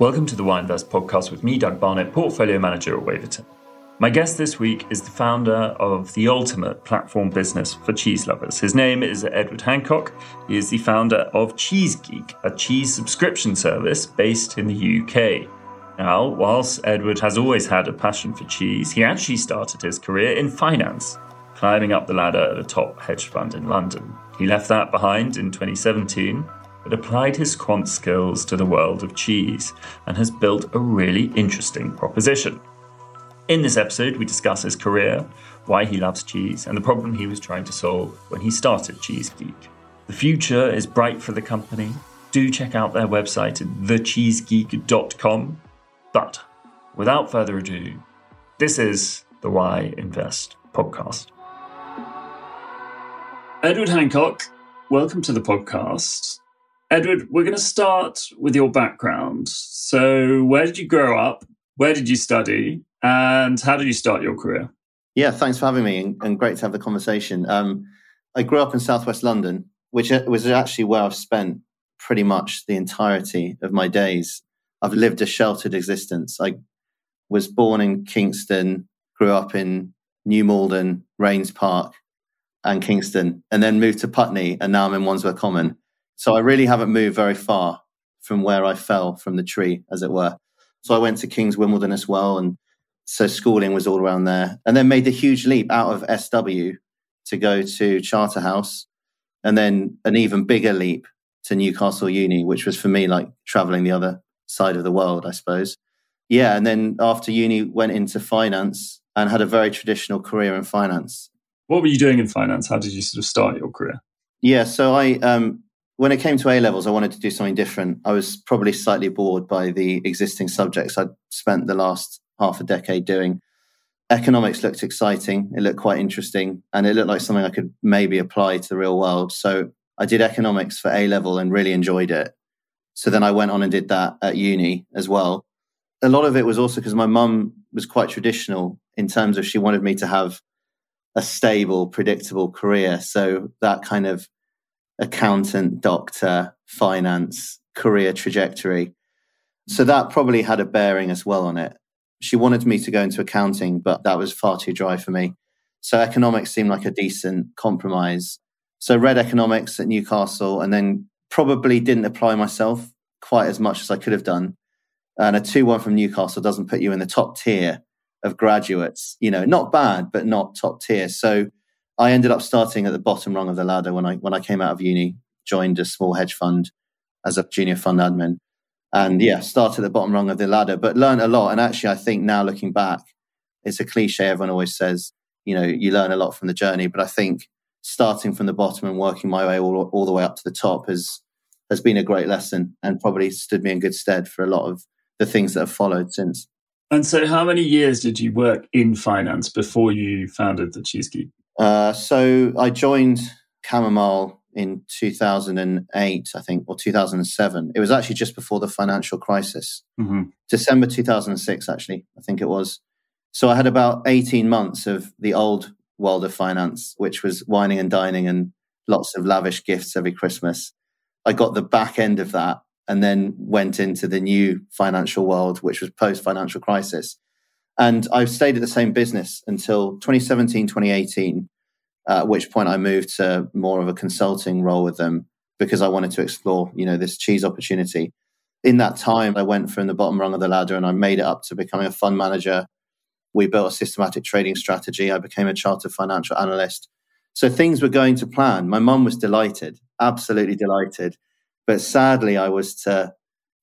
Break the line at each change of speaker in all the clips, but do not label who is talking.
Welcome to the Why Invest podcast with me, Doug Barnett, Portfolio Manager at Waverton. My guest this week is the founder of the ultimate platform business for cheese lovers. His name is Edward Hancock. He is the founder of Cheese Geek, a cheese subscription service based in the UK. Now, whilst Edward has always had a passion for cheese, he actually started his career in finance, climbing up the ladder at a top hedge fund in London. He left that behind in 2017 but applied his quant skills to the world of cheese and has built a really interesting proposition. In this episode, we discuss his career, why he loves cheese, and the problem he was trying to solve when he started Cheese Geek. The future is bright for the company. Do check out their website at thecheesegeek.com. But without further ado, this is the Why Invest podcast. Edward Hancock, welcome to the podcast. Edward, we're going to start with your background. So, where did you grow up? Where did you study? And how did you start your career?
Yeah, thanks for having me and, great to have the conversation. Um, I grew up in southwest London, which uh, was actually where I've spent pretty much the entirety of my days. I've lived a sheltered existence. I was born in Kingston, grew up in New Malden, Raynes Park, and Kingston, and then moved to Putney, and now I'm in Wandsworth Common. So I really haven't moved very far from where I fell from the tree, as it were. So I went to King's Wimbledon as well, and so schooling was all around there. And then made the huge leap out of SW to go to Charterhouse, and then an even bigger leap to Newcastle Uni, which was for me like traveling the other side of the world, I suppose. Yeah, and then after uni, went into finance and had a very traditional career in finance.
What were you doing in finance? How did you sort of start your career?
Yeah, so I um, when it came to A levels, I wanted to do something different. I was probably slightly bored by the existing subjects I'd spent the last half a decade doing. Economics looked exciting. It looked quite interesting. And it looked like something I could maybe apply to the real world. So I did economics for A level and really enjoyed it. So then I went on and did that at uni as well. A lot of it was also because my mum was quite traditional in terms of she wanted me to have a stable, predictable career. So that kind of accountant, doctor, finance, career trajectory. So that probably had a bearing as well on it. She wanted me to go into accounting, but that was far too dry for me. So economics seemed like a decent compromise. So read economics at Newcastle and then probably didn't apply myself quite as much as I could have done. And a 2 1 from Newcastle doesn't put you in the top tier of graduates. You know, not bad, but not top tier. So I ended up starting at the bottom rung of the ladder when I when I came out of uni, joined a small hedge fund as a junior fund admin. And yeah, started at the bottom rung of the ladder, but learned a lot. And actually I think now looking back, it's a cliche everyone always says, you know, you learn a lot from the journey. But I think starting from the bottom and working my way all, all the way up to the top has has been a great lesson and probably stood me in good stead for a lot of the things that have followed since.
And so, how many years did you work in finance before you founded the Cheese Geek?
Uh, so I joined Chamomile in 2008, I think, or 2007. It was actually just before the financial crisis, mm-hmm. December 2006, actually, I think it was. So I had about 18 months of the old world of finance, which was wining and dining and lots of lavish gifts every Christmas. I got the back end of that and then went into the new financial world, which was post financial crisis. And I've stayed at the same business until 2017, 2018, at which point I moved to more of a consulting role with them because I wanted to explore, you know, this cheese opportunity. In that time, I went from the bottom rung of the ladder and I made it up to becoming a fund manager. We built a systematic trading strategy. I became a chartered financial analyst. So things were going to plan. My mum was delighted, absolutely delighted. But sadly, I was to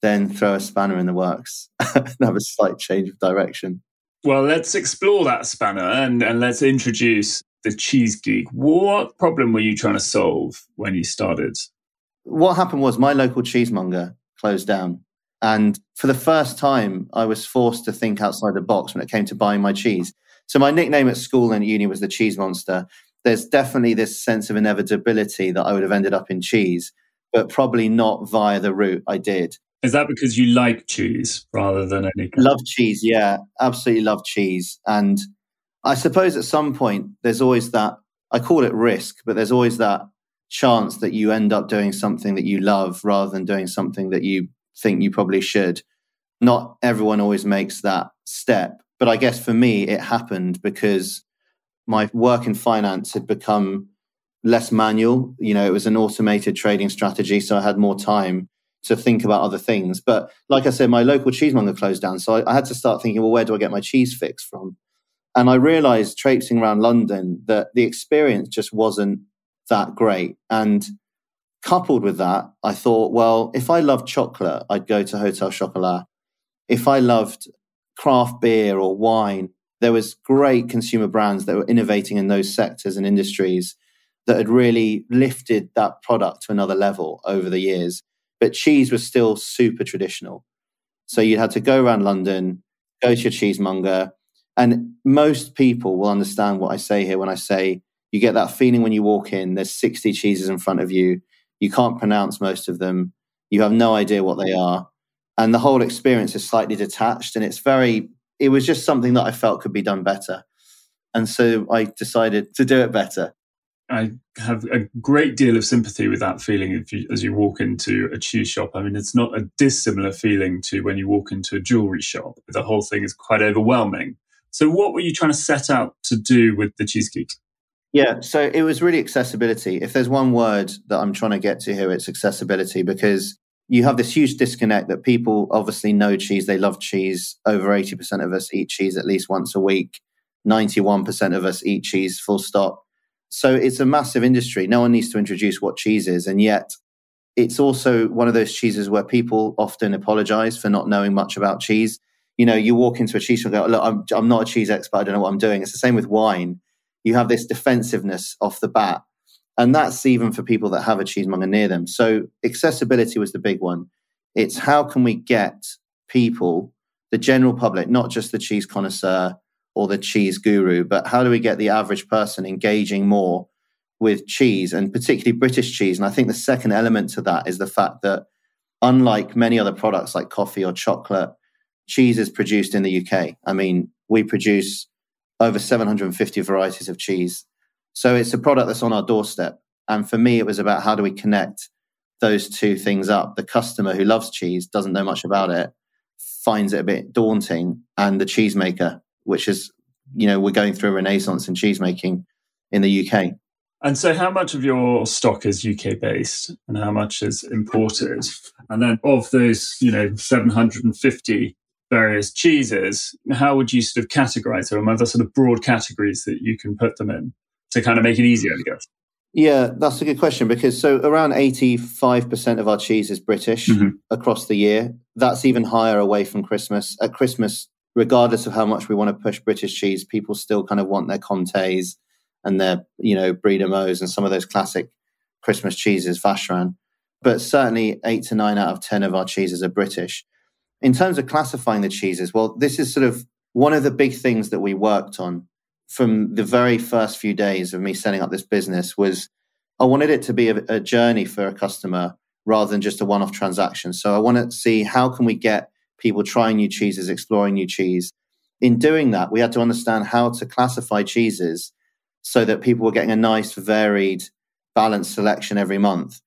then throw a spanner in the works and have a slight change of direction.
Well, let's explore that spanner and, and let's introduce the Cheese Geek. What problem were you trying to solve when you started?
What happened was my local cheesemonger closed down. And for the first time, I was forced to think outside the box when it came to buying my cheese. So my nickname at school and at uni was the cheese monster. There's definitely this sense of inevitability that I would have ended up in cheese, but probably not via the route I did.
Is that because you like cheese rather than any?
Love cheese, yeah, absolutely love cheese. And I suppose at some point there's always that. I call it risk, but there's always that chance that you end up doing something that you love rather than doing something that you think you probably should. Not everyone always makes that step. But I guess for me, it happened because my work in finance had become less manual. You know, it was an automated trading strategy. So I had more time to think about other things. But like I said, my local cheesemonger closed down. So I, I had to start thinking, well, where do I get my cheese fix from? And I realized traipsing around London that the experience just wasn't that great. And coupled with that, I thought, well, if I loved chocolate, I'd go to Hotel Chocolat. If I loved craft beer or wine, there was great consumer brands that were innovating in those sectors and industries that had really lifted that product to another level over the years. But cheese was still super traditional. So you had to go around London, go to your cheesemonger, and most people will understand what I say here when I say you get that feeling when you walk in, there's 60 cheeses in front of you. You can't pronounce most of them. You have no idea what they are. And the whole experience is slightly detached. And it's very, it was just something that I felt could be done better. And so I decided to do it better.
I have a great deal of sympathy with that feeling you, as you walk into a cheese shop. I mean, it's not a dissimilar feeling to when you walk into a jewelry shop. The whole thing is quite overwhelming. So, what were you trying to set out to do with the Cheese Geek?
Yeah, so it was really accessibility. If there's one word that I'm trying to get to here, it's accessibility because you have this huge disconnect that people obviously know cheese, they love cheese. Over 80% of us eat cheese at least once a week. 91% of us eat cheese, full stop. So it's a massive industry. No one needs to introduce what cheese is. And yet, it's also one of those cheeses where people often apologize for not knowing much about cheese. You know, you walk into a cheese shop and go, Look, I'm, I'm not a cheese expert. I don't know what I'm doing. It's the same with wine. You have this defensiveness off the bat. And that's even for people that have a cheesemonger near them. So accessibility was the big one. It's how can we get people, the general public, not just the cheese connoisseur, or the cheese guru, but how do we get the average person engaging more with cheese and particularly British cheese? And I think the second element to that is the fact that unlike many other products like coffee or chocolate, cheese is produced in the UK. I mean, we produce over 750 varieties of cheese. So it's a product that's on our doorstep. And for me, it was about how do we connect those two things up? The customer who loves cheese, doesn't know much about it, finds it a bit daunting, and the cheesemaker which is, you know, we're going through a renaissance in cheesemaking in the UK.
And so, how much of your stock is UK based and how much is imported? And then, of those, you know, 750 various cheeses, how would you sort of categorize them? Are there sort of broad categories that you can put them in to kind of make it easier, I guess?
Yeah, that's a good question because so around 85% of our cheese is British mm-hmm. across the year. That's even higher away from Christmas. At Christmas, regardless of how much we want to push British cheese, people still kind of want their Comtés and their, you know, Brie and some of those classic Christmas cheeses, Vacherin. But certainly eight to nine out of 10 of our cheeses are British. In terms of classifying the cheeses, well, this is sort of one of the big things that we worked on from the very first few days of me setting up this business was I wanted it to be a, a journey for a customer rather than just a one-off transaction. So I want to see how can we get people trying new cheeses, exploring new cheese. In doing that, we had to understand how to classify cheeses so that people were getting a nice, varied, balanced selection every month.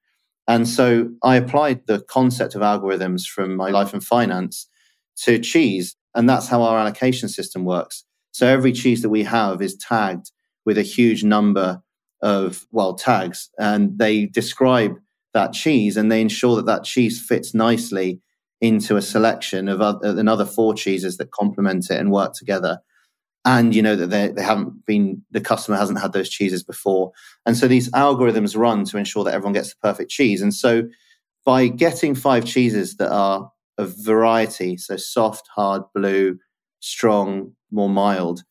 And so I applied the concept of algorithms from my life in finance to cheese. And that's how our allocation system works. So every cheese that we have is tagged with a huge number of, well, tags, and they describe that cheese and they ensure that that cheese fits nicely into a selection of other, another four cheeses that complement it and work together. And you know that they, they haven't been, the customer hasn't had those cheeses before. And so these algorithms run to ensure that everyone gets the perfect cheese. And so by getting five cheeses that are a variety, so soft, hard, blue, strong, more mild,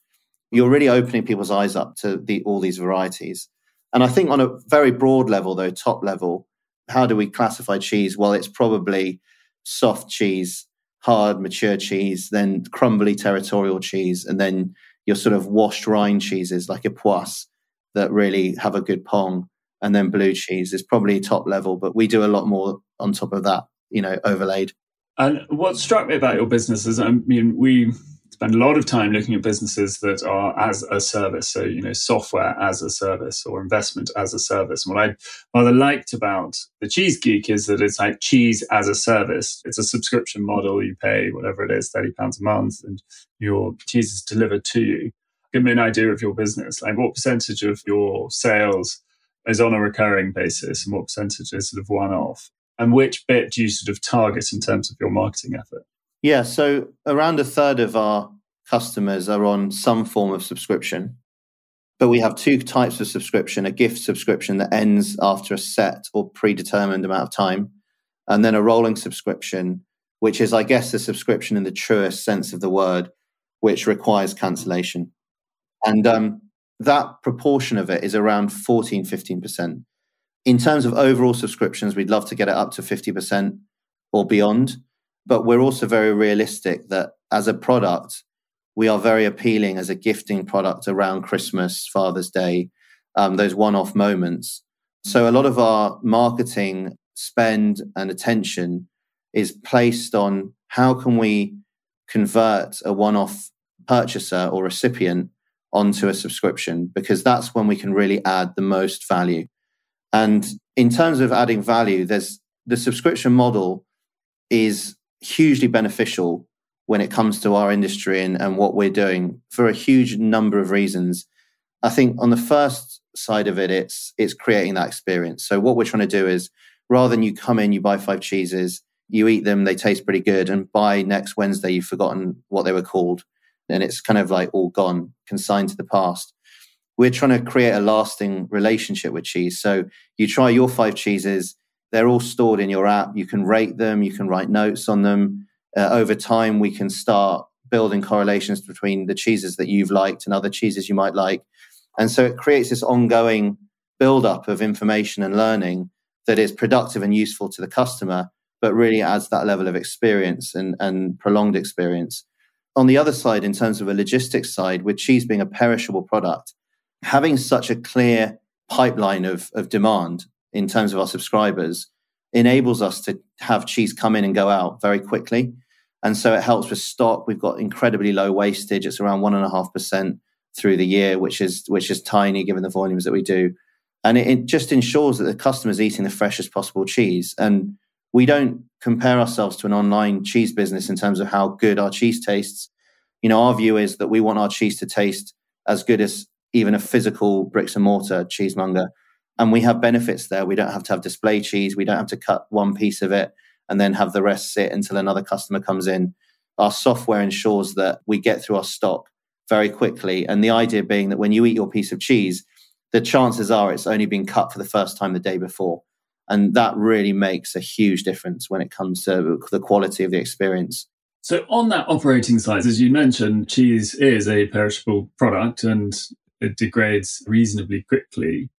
you're really opening people's eyes up to the, all these varieties. And I think on a very broad level, though, top level, how do we classify cheese? Well, it's probably soft cheese, hard, mature cheese, then crumbly territorial cheese, and then your sort of washed rind cheeses like Époisses that really have a good pong. And then blue cheese is probably top level, but we do a lot more on top of that, you know, overlaid.
And what struck me about your business is, I mean, we spend a lot of time looking at businesses that are as a service. So, you know, software as a service or investment as a service. And what I rather liked about the Cheese Geek is that it's like cheese as a service. It's a subscription model. You pay whatever it is, £30 a month, and your cheese is delivered to you. Give me an idea of your business. Like what percentage of your sales is on a recurring basis and what percentage is sort of one off? And which bit do you sort of target in terms of your marketing effort?
Yeah, so around a third of our customers are on some form of subscription. But we have two types of subscription a gift subscription that ends after a set or predetermined amount of time, and then a rolling subscription, which is, I guess, the subscription in the truest sense of the word, which requires cancellation. And um, that proportion of it is around 14, 15%. In terms of overall subscriptions, we'd love to get it up to 50% or beyond. But we're also very realistic that as a product, we are very appealing as a gifting product around Christmas, Father's Day, um, those one off moments. So a lot of our marketing spend and attention is placed on how can we convert a one off purchaser or recipient onto a subscription because that's when we can really add the most value. And in terms of adding value, there's the subscription model is hugely beneficial when it comes to our industry and, and what we're doing for a huge number of reasons. I think on the first side of it, it's it's creating that experience. So what we're trying to do is rather than you come in, you buy five cheeses, you eat them, they taste pretty good, and by next Wednesday you've forgotten what they were called, and it's kind of like all gone, consigned to the past. We're trying to create a lasting relationship with cheese. So you try your five cheeses, they're all stored in your app. You can rate them, you can write notes on them. Uh, over time, we can start building correlations between the cheeses that you've liked and other cheeses you might like. And so it creates this ongoing build-up of information and learning that is productive and useful to the customer, but really adds that level of experience and, and prolonged experience. On the other side, in terms of a logistics side, with cheese being a perishable product, having such a clear pipeline of, of demand in terms of our subscribers enables us to have cheese come in and go out very quickly. And so it helps with stock. We've got incredibly low wastage. It's around one and a half percent through the year, which is which is tiny given the volumes that we do. And it, it just ensures that the customer's eating the freshest possible cheese. And we don't compare ourselves to an online cheese business in terms of how good our cheese tastes. You know, our view is that we want our cheese to taste as good as even a physical bricks and mortar cheesemonger and we have benefits there. We don't have to have display cheese. We don't have to cut one piece of it and then have the rest sit until another customer comes in. Our software ensures that we get through our stock very quickly. And the idea being that when you eat your piece of cheese, the chances are it's only been cut for the first time the day before. And that really makes a huge difference when it comes to the quality of the experience.
So, on that operating side, as you mentioned, cheese is a perishable product and it degrades reasonably quickly.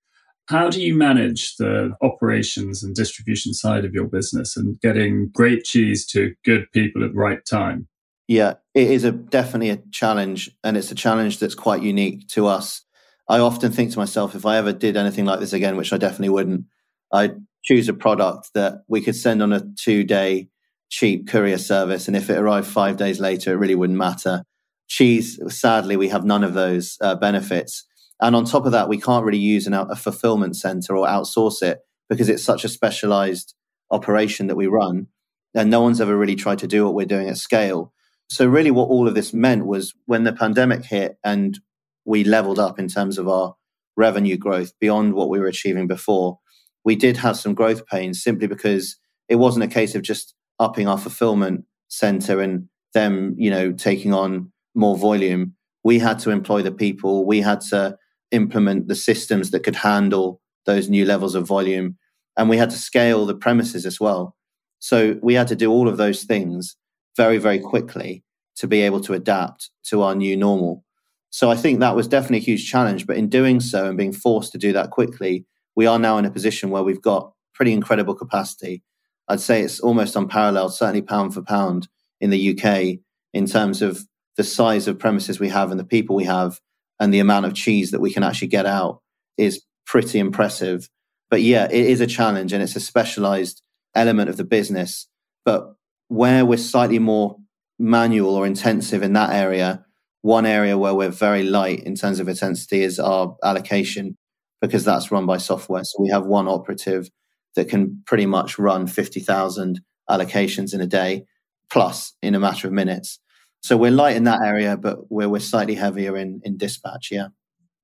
How do you manage the operations and distribution side of your business and getting great cheese to good people at the right time?
Yeah, it is a definitely a challenge, and it's a challenge that's quite unique to us. I often think to myself, if I ever did anything like this again, which I definitely wouldn't, I'd choose a product that we could send on a two day cheap courier service. And if it arrived five days later, it really wouldn't matter. Cheese, sadly, we have none of those uh, benefits. And on top of that, we can't really use an, a fulfillment center or outsource it because it's such a specialized operation that we run. And no one's ever really tried to do what we're doing at scale. So, really, what all of this meant was when the pandemic hit and we leveled up in terms of our revenue growth beyond what we were achieving before, we did have some growth pains simply because it wasn't a case of just upping our fulfillment center and them, you know, taking on more volume. We had to employ the people. We had to implement the systems that could handle those new levels of volume. And we had to scale the premises as well. So we had to do all of those things very, very quickly to be able to adapt to our new normal. So I think that was definitely a huge challenge. But in doing so and being forced to do that quickly, we are now in a position where we've got pretty incredible capacity. I'd say it's almost unparalleled, certainly pound for pound in the UK in terms of the size of premises we have and the people we have and the amount of cheese that we can actually get out is pretty impressive. But yeah, it is a challenge and it's a specialized element of the business. But where we're slightly more manual or intensive in that area. One area where we're very light in terms of intensity is our allocation because that's run by software. So we have one operative that can pretty much run 50,000 allocations in a day plus in a matter of minutes. So we're light in that area, but we're, we're slightly heavier in, in dispatch. Yeah.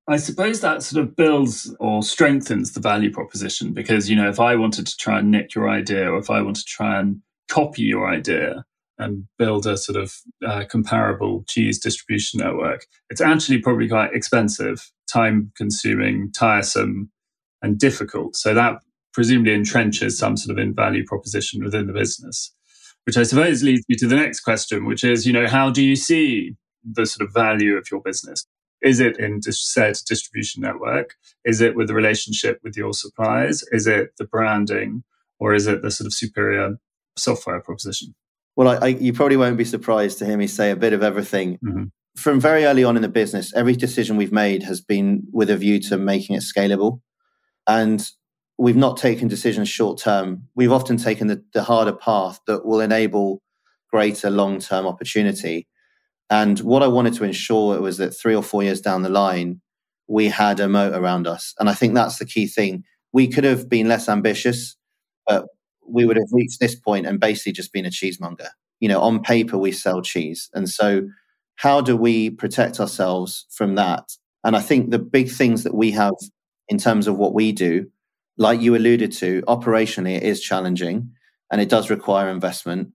I suppose that sort of builds or strengthens the value proposition because, you know, if I wanted to try and nick your idea or if I want to try and copy your idea and build a sort of uh, comparable cheese distribution network, it's actually probably quite expensive, time consuming, tiresome, and difficult. So that presumably entrenches some sort of in value proposition within the business. Which I suppose leads me to the next question, which is, you know, how do you see the sort of value of your business? Is it in said distribution network? Is it with the relationship with your suppliers? Is it the branding? Or is it the sort of superior software proposition?
Well, I, I, you probably won't be surprised to hear me say a bit of everything. Mm-hmm. From very early on in the business, every decision we've made has been with a view to making it scalable. And we've not taken decisions short term. We've often taken the, the harder path that will enable greater long term opportunity. And what I wanted to ensure was that three or four years down the line, we had a moat around us. And I think that's the key thing. We could have been less ambitious, but we would have reached this point and basically just been a cheesemonger. You know, on paper, we sell cheese. And so, how do we protect ourselves from that? And I think the big things that we have in terms of what we do like you alluded to, operationally it is challenging and it does require investment.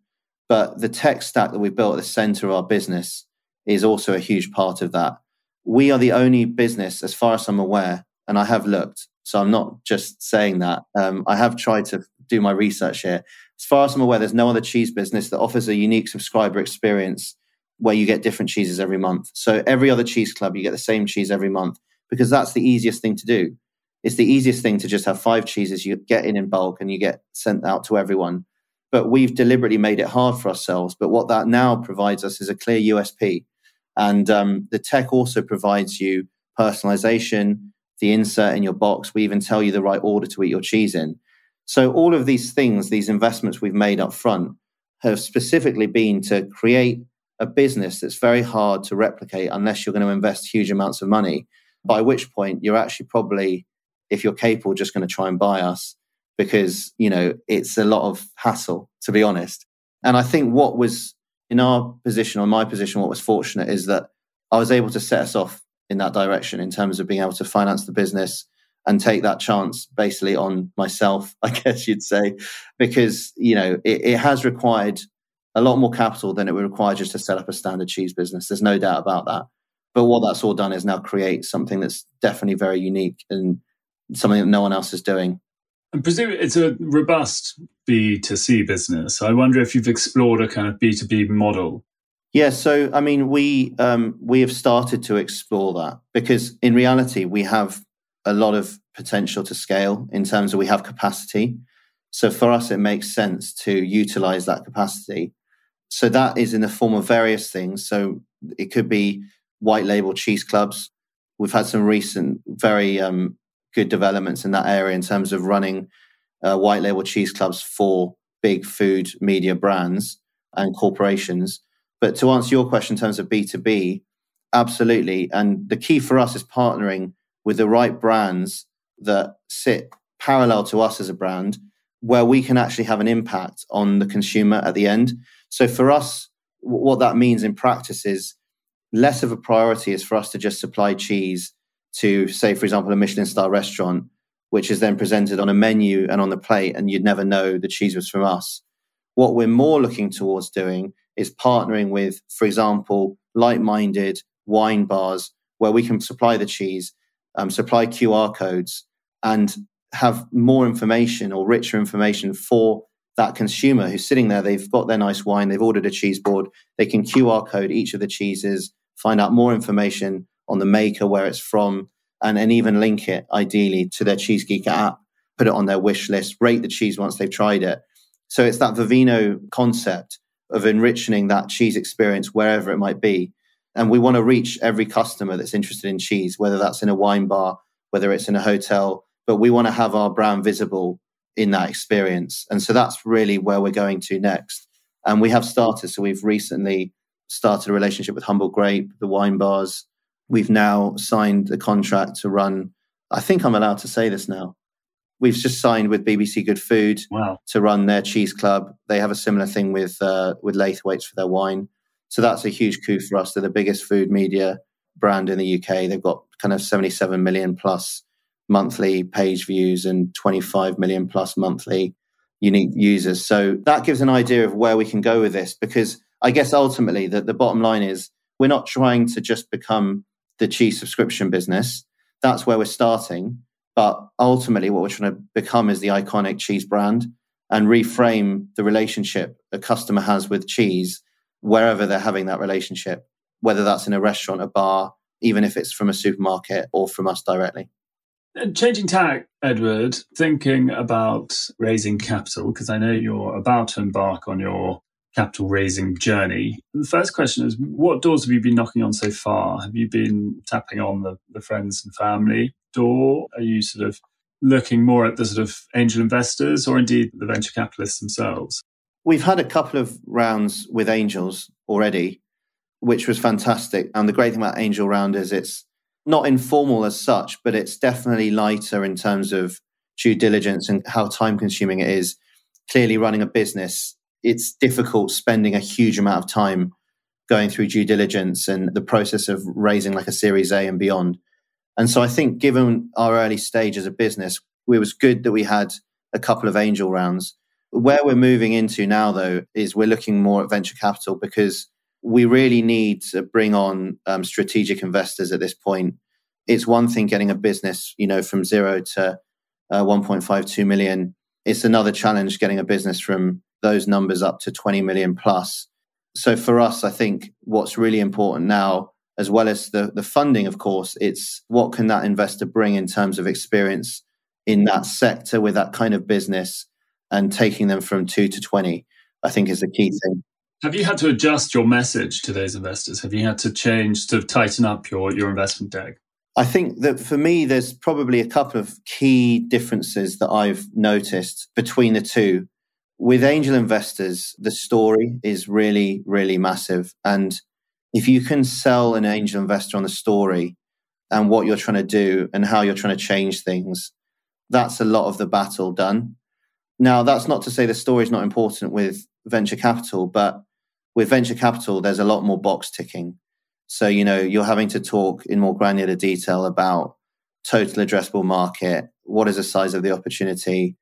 But the tech stack that we built at the center of our business is also a huge part of that. We are the only business, as far as I'm aware, and I have looked, so I'm not just saying that. Um, I have tried to do my research here. As far as I'm aware, there's no other cheese business that offers a unique subscriber experience where you get different cheeses every month. So every other cheese club, you get the same cheese every month because that's the easiest thing to do it's the easiest thing to just have five cheeses you get in in bulk and you get sent out to everyone. But we've deliberately made it hard for ourselves. But what that now provides us is a clear USP. And um, the tech also provides you personalization, the insert in your box. We even tell you the right order to eat your cheese in. So all of these things, these investments we've made up front, have specifically been to create a business that's very hard to replicate unless you're going to invest huge amounts of money. By which point you're actually probably if you're capable, just going to try and buy us because, you know, it's a lot of hassle, to be honest. And I think what was in our position or my position, what was fortunate is that I was able to set us off in that direction in terms of being able to finance the business and take that chance basically on myself, I guess you'd say, because, you know, it, it has required a lot more capital than it would require just to set up a standard cheese business. There's no doubt about that. But what that's all done is now create something that's definitely very unique and something that no one else is doing.
I presume it's a robust B2C business. I wonder if you've explored a kind of B2B model.
Yeah, so I mean, we um, we have started to explore that because in reality we have a lot of potential to scale in terms of we have capacity. So for us, it makes sense to utilize that capacity. So that is in the form of various things. So it could be white label cheese clubs. We've had some recent, very um, good developments in that area in terms of running uh, white label cheese clubs for big food media brands and corporations. But to answer your question in terms of B2B, absolutely. And the key for us is partnering with the right brands that sit parallel to us as a brand, where we can actually have an impact on the consumer at the end. So for us, what that means in practice is less of a priority is for us to just supply cheese to say, for example, a Michelin star restaurant, which is then presented on a menu and on the plate, and you'd never know the cheese was from us. What we're more looking towards doing is partnering with, for example, like minded wine bars where we can supply the cheese, um, supply QR codes, and have more information or richer information for that consumer who's sitting there. They've got their nice wine, they've ordered a cheese board, they can QR code each of the cheeses, find out more information on the maker, where it's from, and, and even link it ideally to their Cheese Geek app, put it on their wish list, rate the cheese once they've tried it. So it's that Vivino concept of enriching that cheese experience wherever it might be. And we want to reach every customer that's interested in cheese, whether that's in a wine bar, whether it's in a hotel, but we want to have our brand visible in that experience. And so that's really where we're going to next. And we have started. So we've recently started a relationship with Humble Grape, the wine bars. We've now signed a contract to run, I think I'm allowed to say this now. We've just signed with BBC Good Food
wow.
to run their cheese club. They have a similar thing with uh, with Laithwaites for their wine. So that's a huge coup for us. They're the biggest food media brand in the UK. They've got kind of 77 million plus monthly page views and 25 million plus monthly unique users. So that gives an idea of where we can go with this because I guess ultimately the, the bottom line is we're not trying to just become the cheese subscription business. That's where we're starting. But ultimately, what we're trying to become is the iconic cheese brand and reframe the relationship a customer has with cheese wherever they're having that relationship, whether that's in a restaurant, a bar, even if it's from a supermarket or from us directly.
And changing tack, Edward, thinking about raising capital, because I know you're about to embark on your capital raising journey. The first question is what doors have you been knocking on so far? Have you been tapping on the, the friends and family door? Are you sort of looking more at the sort of angel investors or indeed the venture capitalists themselves?
We've had a couple of rounds with angels already, which was fantastic. And the great thing about angel round is it's not informal as such, but it's definitely lighter in terms of due diligence and how time consuming it is. Clearly, running a business, it's difficult spending a huge amount of time going through due diligence and the process of raising like a Series A and beyond. And so I think, given our early stage as a business, it was good that we had a couple of angel rounds. Where we're moving into now, though, is we're looking more at venture capital because we really need to bring on um, strategic investors at this point. It's one thing getting a business, you know, from zero to uh, 1.52 million. It's another challenge getting a business from those numbers up to 20 million plus. So for us, I think what's really important now, as well as the, the funding, of course, it's what can that investor bring in terms of experience in that sector with that kind of business and taking them from two to 20, I think is the key thing.
Have you had to adjust your message to those investors? Have you had to change to tighten up your, your investment deck?
I think that for me, there's probably a couple of key differences that I've noticed between the two. With angel investors, the story is really, really massive. And if you can sell an angel investor on the story and what you're trying to do and how you're trying to change things, that's a lot of the battle done. Now, that's not to say the story is not important with venture capital, but with venture capital, there's a lot more box ticking. So, you know, you're having to talk in more granular detail about total addressable market. What is the size of the opportunity?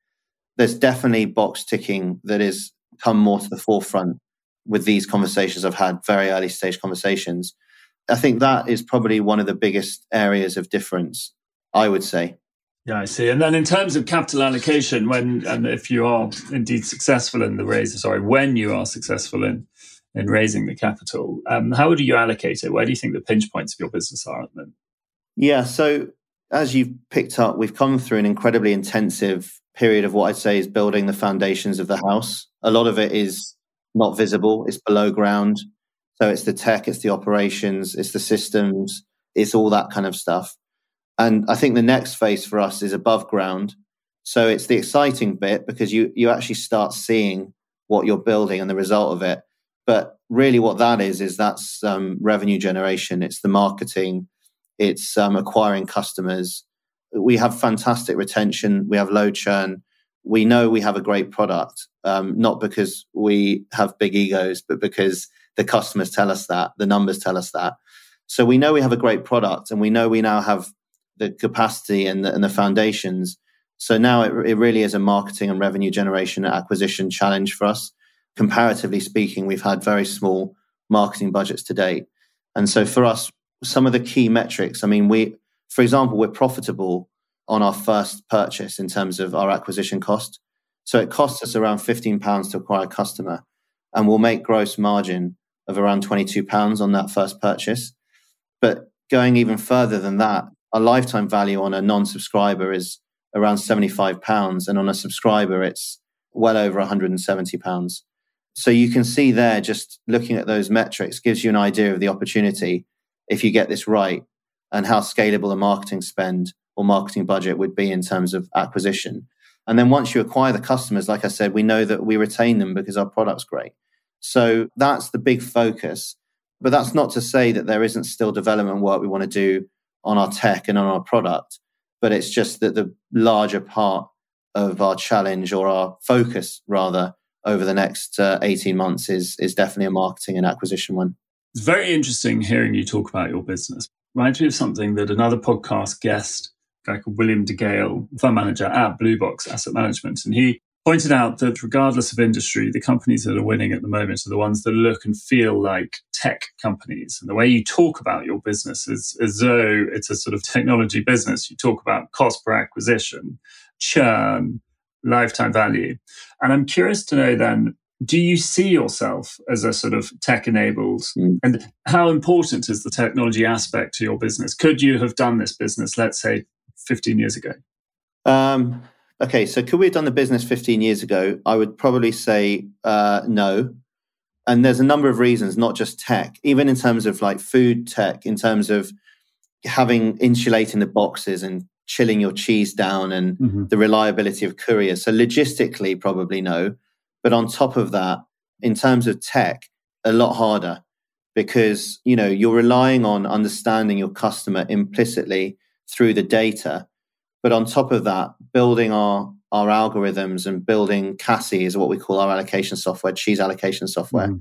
There's definitely box ticking that has come more to the forefront with these conversations I've had, very early stage conversations. I think that is probably one of the biggest areas of difference, I would say.
Yeah, I see. And then in terms of capital allocation, when and if you are indeed successful in the raise, sorry, when you are successful in in raising the capital. Um, how do you allocate it? Where do you think the pinch points of your business are at the moment?
Yeah, so as you've picked up, we've come through an incredibly intensive period of what I'd say is building the foundations of the house. A lot of it is not visible, it's below ground. So it's the tech, it's the operations, it's the systems, it's all that kind of stuff. And I think the next phase for us is above ground. So it's the exciting bit because you you actually start seeing what you're building and the result of it. But really, what that is is that's um, revenue generation. It's the marketing. It's um, acquiring customers. We have fantastic retention. We have low churn. We know we have a great product, um, not because we have big egos, but because the customers tell us that, the numbers tell us that. So we know we have a great product, and we know we now have the capacity and the, and the foundations. So now it, it really is a marketing and revenue generation acquisition challenge for us comparatively speaking, we've had very small marketing budgets to date. And so for us, some of the key metrics, I mean, we, for example, we're profitable on our first purchase in terms of our acquisition cost. So it costs us around £15 to acquire a customer, and we'll make gross margin of around £22 on that first purchase. But going even further than that, our lifetime value on a non subscriber is around £75, and on a subscriber, it's well over £170. So you can see there, just looking at those metrics gives you an idea of the opportunity if you get this right and how scalable a marketing spend or marketing budget would be in terms of acquisition. And then once you acquire the customers, like I said, we know that we retain them because our product's great. So that's the big focus. But that's not to say that there isn't still development work we want to do on our tech and on our product. But it's just that the larger part of our challenge or our focus rather over the next uh, 18 months is is definitely a marketing and acquisition one.
It's very interesting hearing you talk about your business. Reminds me of something that another podcast guest, a guy called William DeGale, fund manager at Blue Box Asset Management, and he pointed out that regardless of industry, the companies that are winning at the moment are the ones that look and feel like tech companies. And the way you talk about your business is as though it's a sort of technology business. You talk about cost per acquisition, churn, lifetime value. And I'm curious to know then, do you see yourself as a sort of tech enabled mm. and how important is the technology aspect to your business? Could you have done this business, let's say 15 years ago? Um,
Okay, so could we have done the business 15 years ago? I would probably say uh, no. And there's a number of reasons, not just tech, even in terms of like food tech, in terms of having insulating the boxes and chilling your cheese down and mm-hmm. the reliability of courier. So logistically, probably no. But on top of that, in terms of tech, a lot harder because you know you're relying on understanding your customer implicitly through the data but on top of that, building our our algorithms and building CASI is what we call our allocation software, cheese allocation software, mm.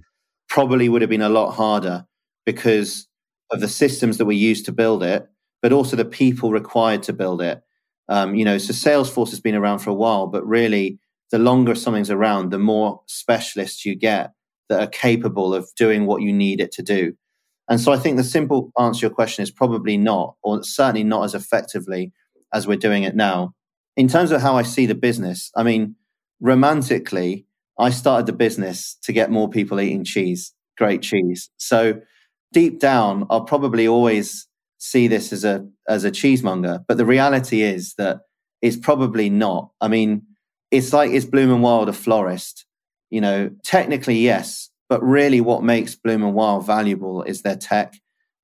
probably would have been a lot harder because of the systems that we use to build it, but also the people required to build it. Um, you know, so Salesforce has been around for a while, but really, the longer something's around, the more specialists you get that are capable of doing what you need it to do. And so I think the simple answer to your question is probably not, or certainly not as effectively as we're doing it now. In terms of how I see the business, I mean, romantically, I started the business to get more people eating cheese, great cheese. So deep down, I'll probably always see this as a as a cheesemonger, but the reality is that it's probably not. I mean, it's like is Bloom and Wild a florist? You know, technically yes, but really what makes Bloom and Wild valuable is their tech,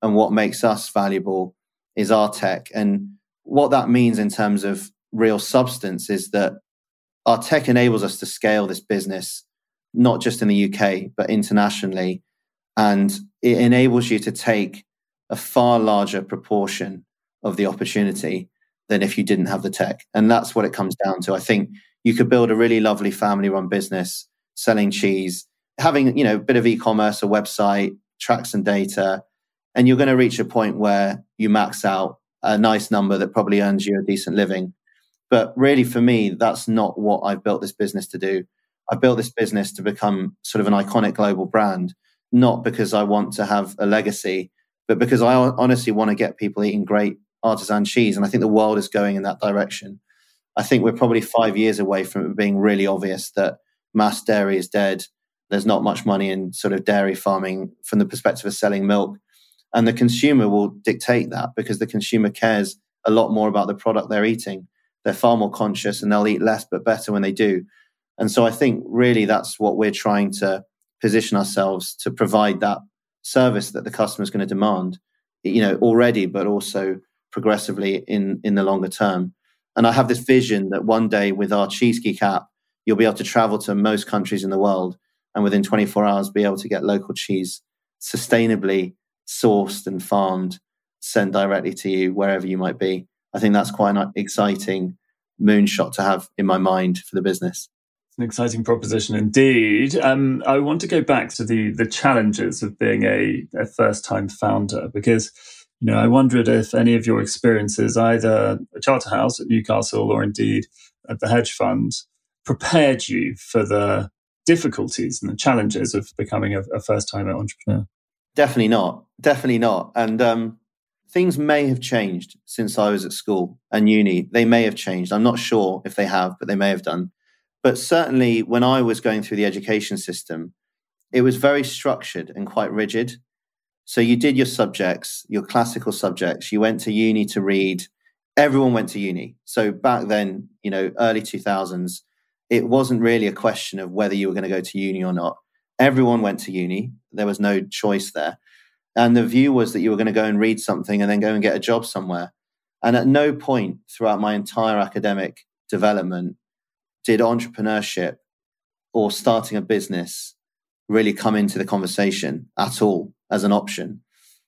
and what makes us valuable is our tech. And what that means in terms of real substance is that our tech enables us to scale this business, not just in the UK, but internationally. And it enables you to take a far larger proportion of the opportunity than if you didn't have the tech. And that's what it comes down to. I think you could build a really lovely family run business selling cheese, having, you know, a bit of e-commerce, a website, tracks and data, and you're going to reach a point where you max out a nice number that probably earns you a decent living. But really, for me, that's not what I've built this business to do. I built this business to become sort of an iconic global brand, not because I want to have a legacy, but because I honestly want to get people eating great artisan cheese. And I think the world is going in that direction. I think we're probably five years away from it being really obvious that mass dairy is dead. There's not much money in sort of dairy farming from the perspective of selling milk. And the consumer will dictate that because the consumer cares a lot more about the product they're eating. They're far more conscious and they'll eat less but better when they do. And so I think really that's what we're trying to position ourselves to provide that service that the customer is going to demand, you know, already, but also progressively in, in the longer term. And I have this vision that one day with our Cheese Geek app, you'll be able to travel to most countries in the world and within 24 hours be able to get local cheese sustainably sourced and farmed, sent directly to you wherever you might be. I think that's quite an exciting moonshot to have in my mind for the business.
It's an exciting proposition indeed. Um, I want to go back to the the challenges of being a, a first time founder because you know I wondered if any of your experiences, either at Charterhouse at Newcastle or indeed at the hedge fund, prepared you for the difficulties and the challenges of becoming a, a first time entrepreneur.
Definitely not. Definitely not. And um, things may have changed since I was at school and uni. They may have changed. I'm not sure if they have, but they may have done. But certainly when I was going through the education system, it was very structured and quite rigid. So you did your subjects, your classical subjects. You went to uni to read. Everyone went to uni. So back then, you know, early 2000s, it wasn't really a question of whether you were going to go to uni or not. Everyone went to uni. There was no choice there. And the view was that you were going to go and read something and then go and get a job somewhere. And at no point throughout my entire academic development did entrepreneurship or starting a business really come into the conversation at all as an option.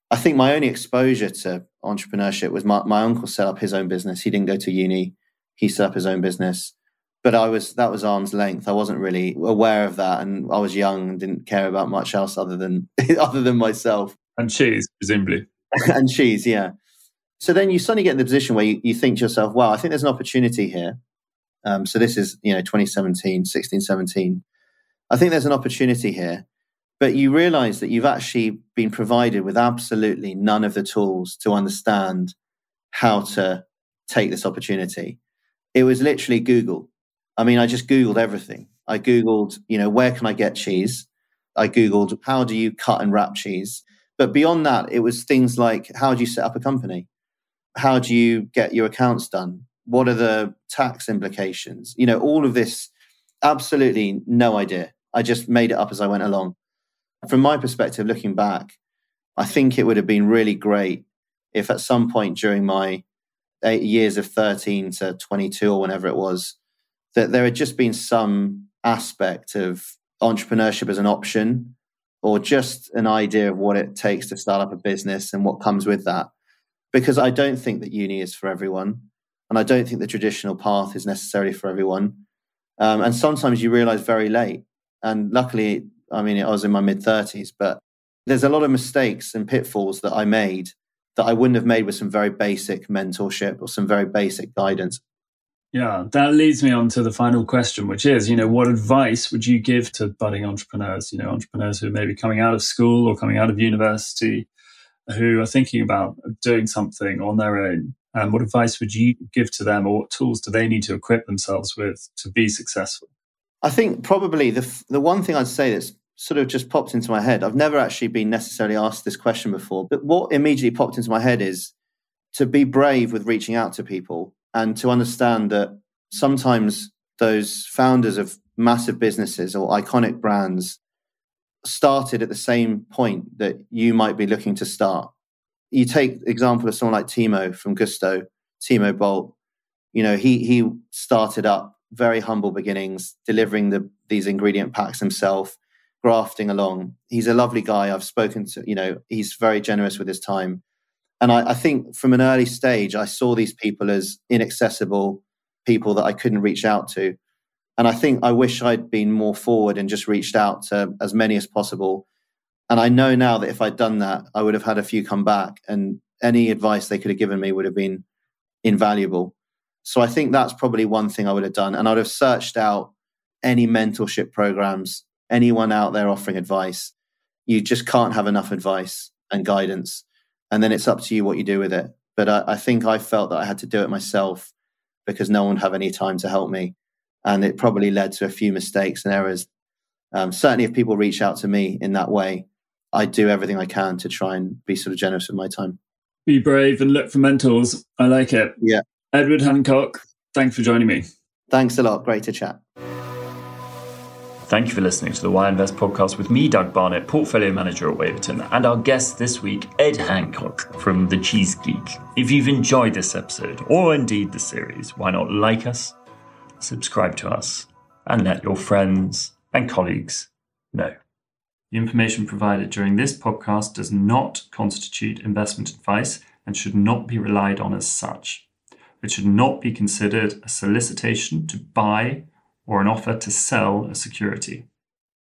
I think my only exposure to entrepreneurship was my, my uncle set up his own business. He didn't go to uni. He set up his own business. But I was that was arm's length. I wasn't really aware of that and I was young and didn't care about much else other than other than myself.
And cheese, presumably.
and cheese, yeah. So then you suddenly get in the position where you, you think to yourself, wow, I think there's an opportunity here. Um, so this is, you know, 2017, 16, 17. I think there's an opportunity here but you realize that you've actually been provided with absolutely none of the tools to understand how to take this opportunity. It was literally Google. I mean, I just Googled everything. I Googled, you know, where can I get cheese? I Googled, how do you cut and wrap cheese? But beyond that, it was things like, how do you set up a company? How do you get your accounts done? What are the tax implications? You know, all of this, absolutely no idea. I just made it up as I went along. From my perspective, looking back, I think it would have been really great if at some point during my eight years of 13 to 22 or whenever it was, that there had just been some aspect of entrepreneurship as an option or just an idea of what it takes to start up a business and what comes with that. Because I don't think that uni is for everyone. And I don't think the traditional path is necessarily for everyone. Um, and sometimes you realize very late. And luckily, I mean, I was in my mid 30s, but there's a lot of mistakes and pitfalls that I made that I wouldn't have made with some very basic mentorship or some very basic guidance.
Yeah, that leads me on to the final question, which is, you know, what advice would you give to budding entrepreneurs, you know, entrepreneurs who are maybe coming out of school or coming out of university, who are thinking about doing something on their own? And what advice would you give to them, or what tools do they need to equip themselves with to be successful?
I think probably the the one thing I'd say that's sort of just popped into my head. I've never actually been necessarily asked this question before, but what immediately popped into my head is to be brave with reaching out to people and to understand that sometimes those founders of massive businesses or iconic brands started at the same point that you might be looking to start. You take example of someone like Timo from Gousto, Timo Boldt. You know, he he started up very humble beginnings, delivering the, these ingredient packs himself, grafting along. He's a lovely guy. I've spoken to, you know, he's very generous with his time. And I, I think from an early stage, I saw these people as inaccessible people that I couldn't reach out to. And I think I wish I'd been more forward and just reached out to as many as possible. And I know now that if I'd done that, I would have had a few come back and any advice they could have given me would have been invaluable. So I think that's probably one thing I would have done. And I'd have searched out any mentorship programs, anyone out there offering advice. You just can't have enough advice and guidance. And then it's up to you what you do with it. But I, I think I felt that I had to do it myself because no one would have any time to help me. And it probably led to a few mistakes and errors. Um, certainly, if people reach out to me in that way, I do everything I can to try and be sort of generous with my time.
Be brave and look for mentors. I like it.
Yeah.
Edward Hancock, thanks for joining me.
Thanks a lot. Great to chat.
Thank you for listening to the Why Invest podcast with me, Doug Barnett, portfolio manager at Waverton, and our guest this week, Ed Hancock from The Cheese Geek. If you've enjoyed this episode, or indeed the series, why not like us, subscribe to us, and let your friends and colleagues know. The information provided during this podcast does not constitute investment advice and should not be relied on as such. It should not be considered a solicitation to buy or an offer to sell a security.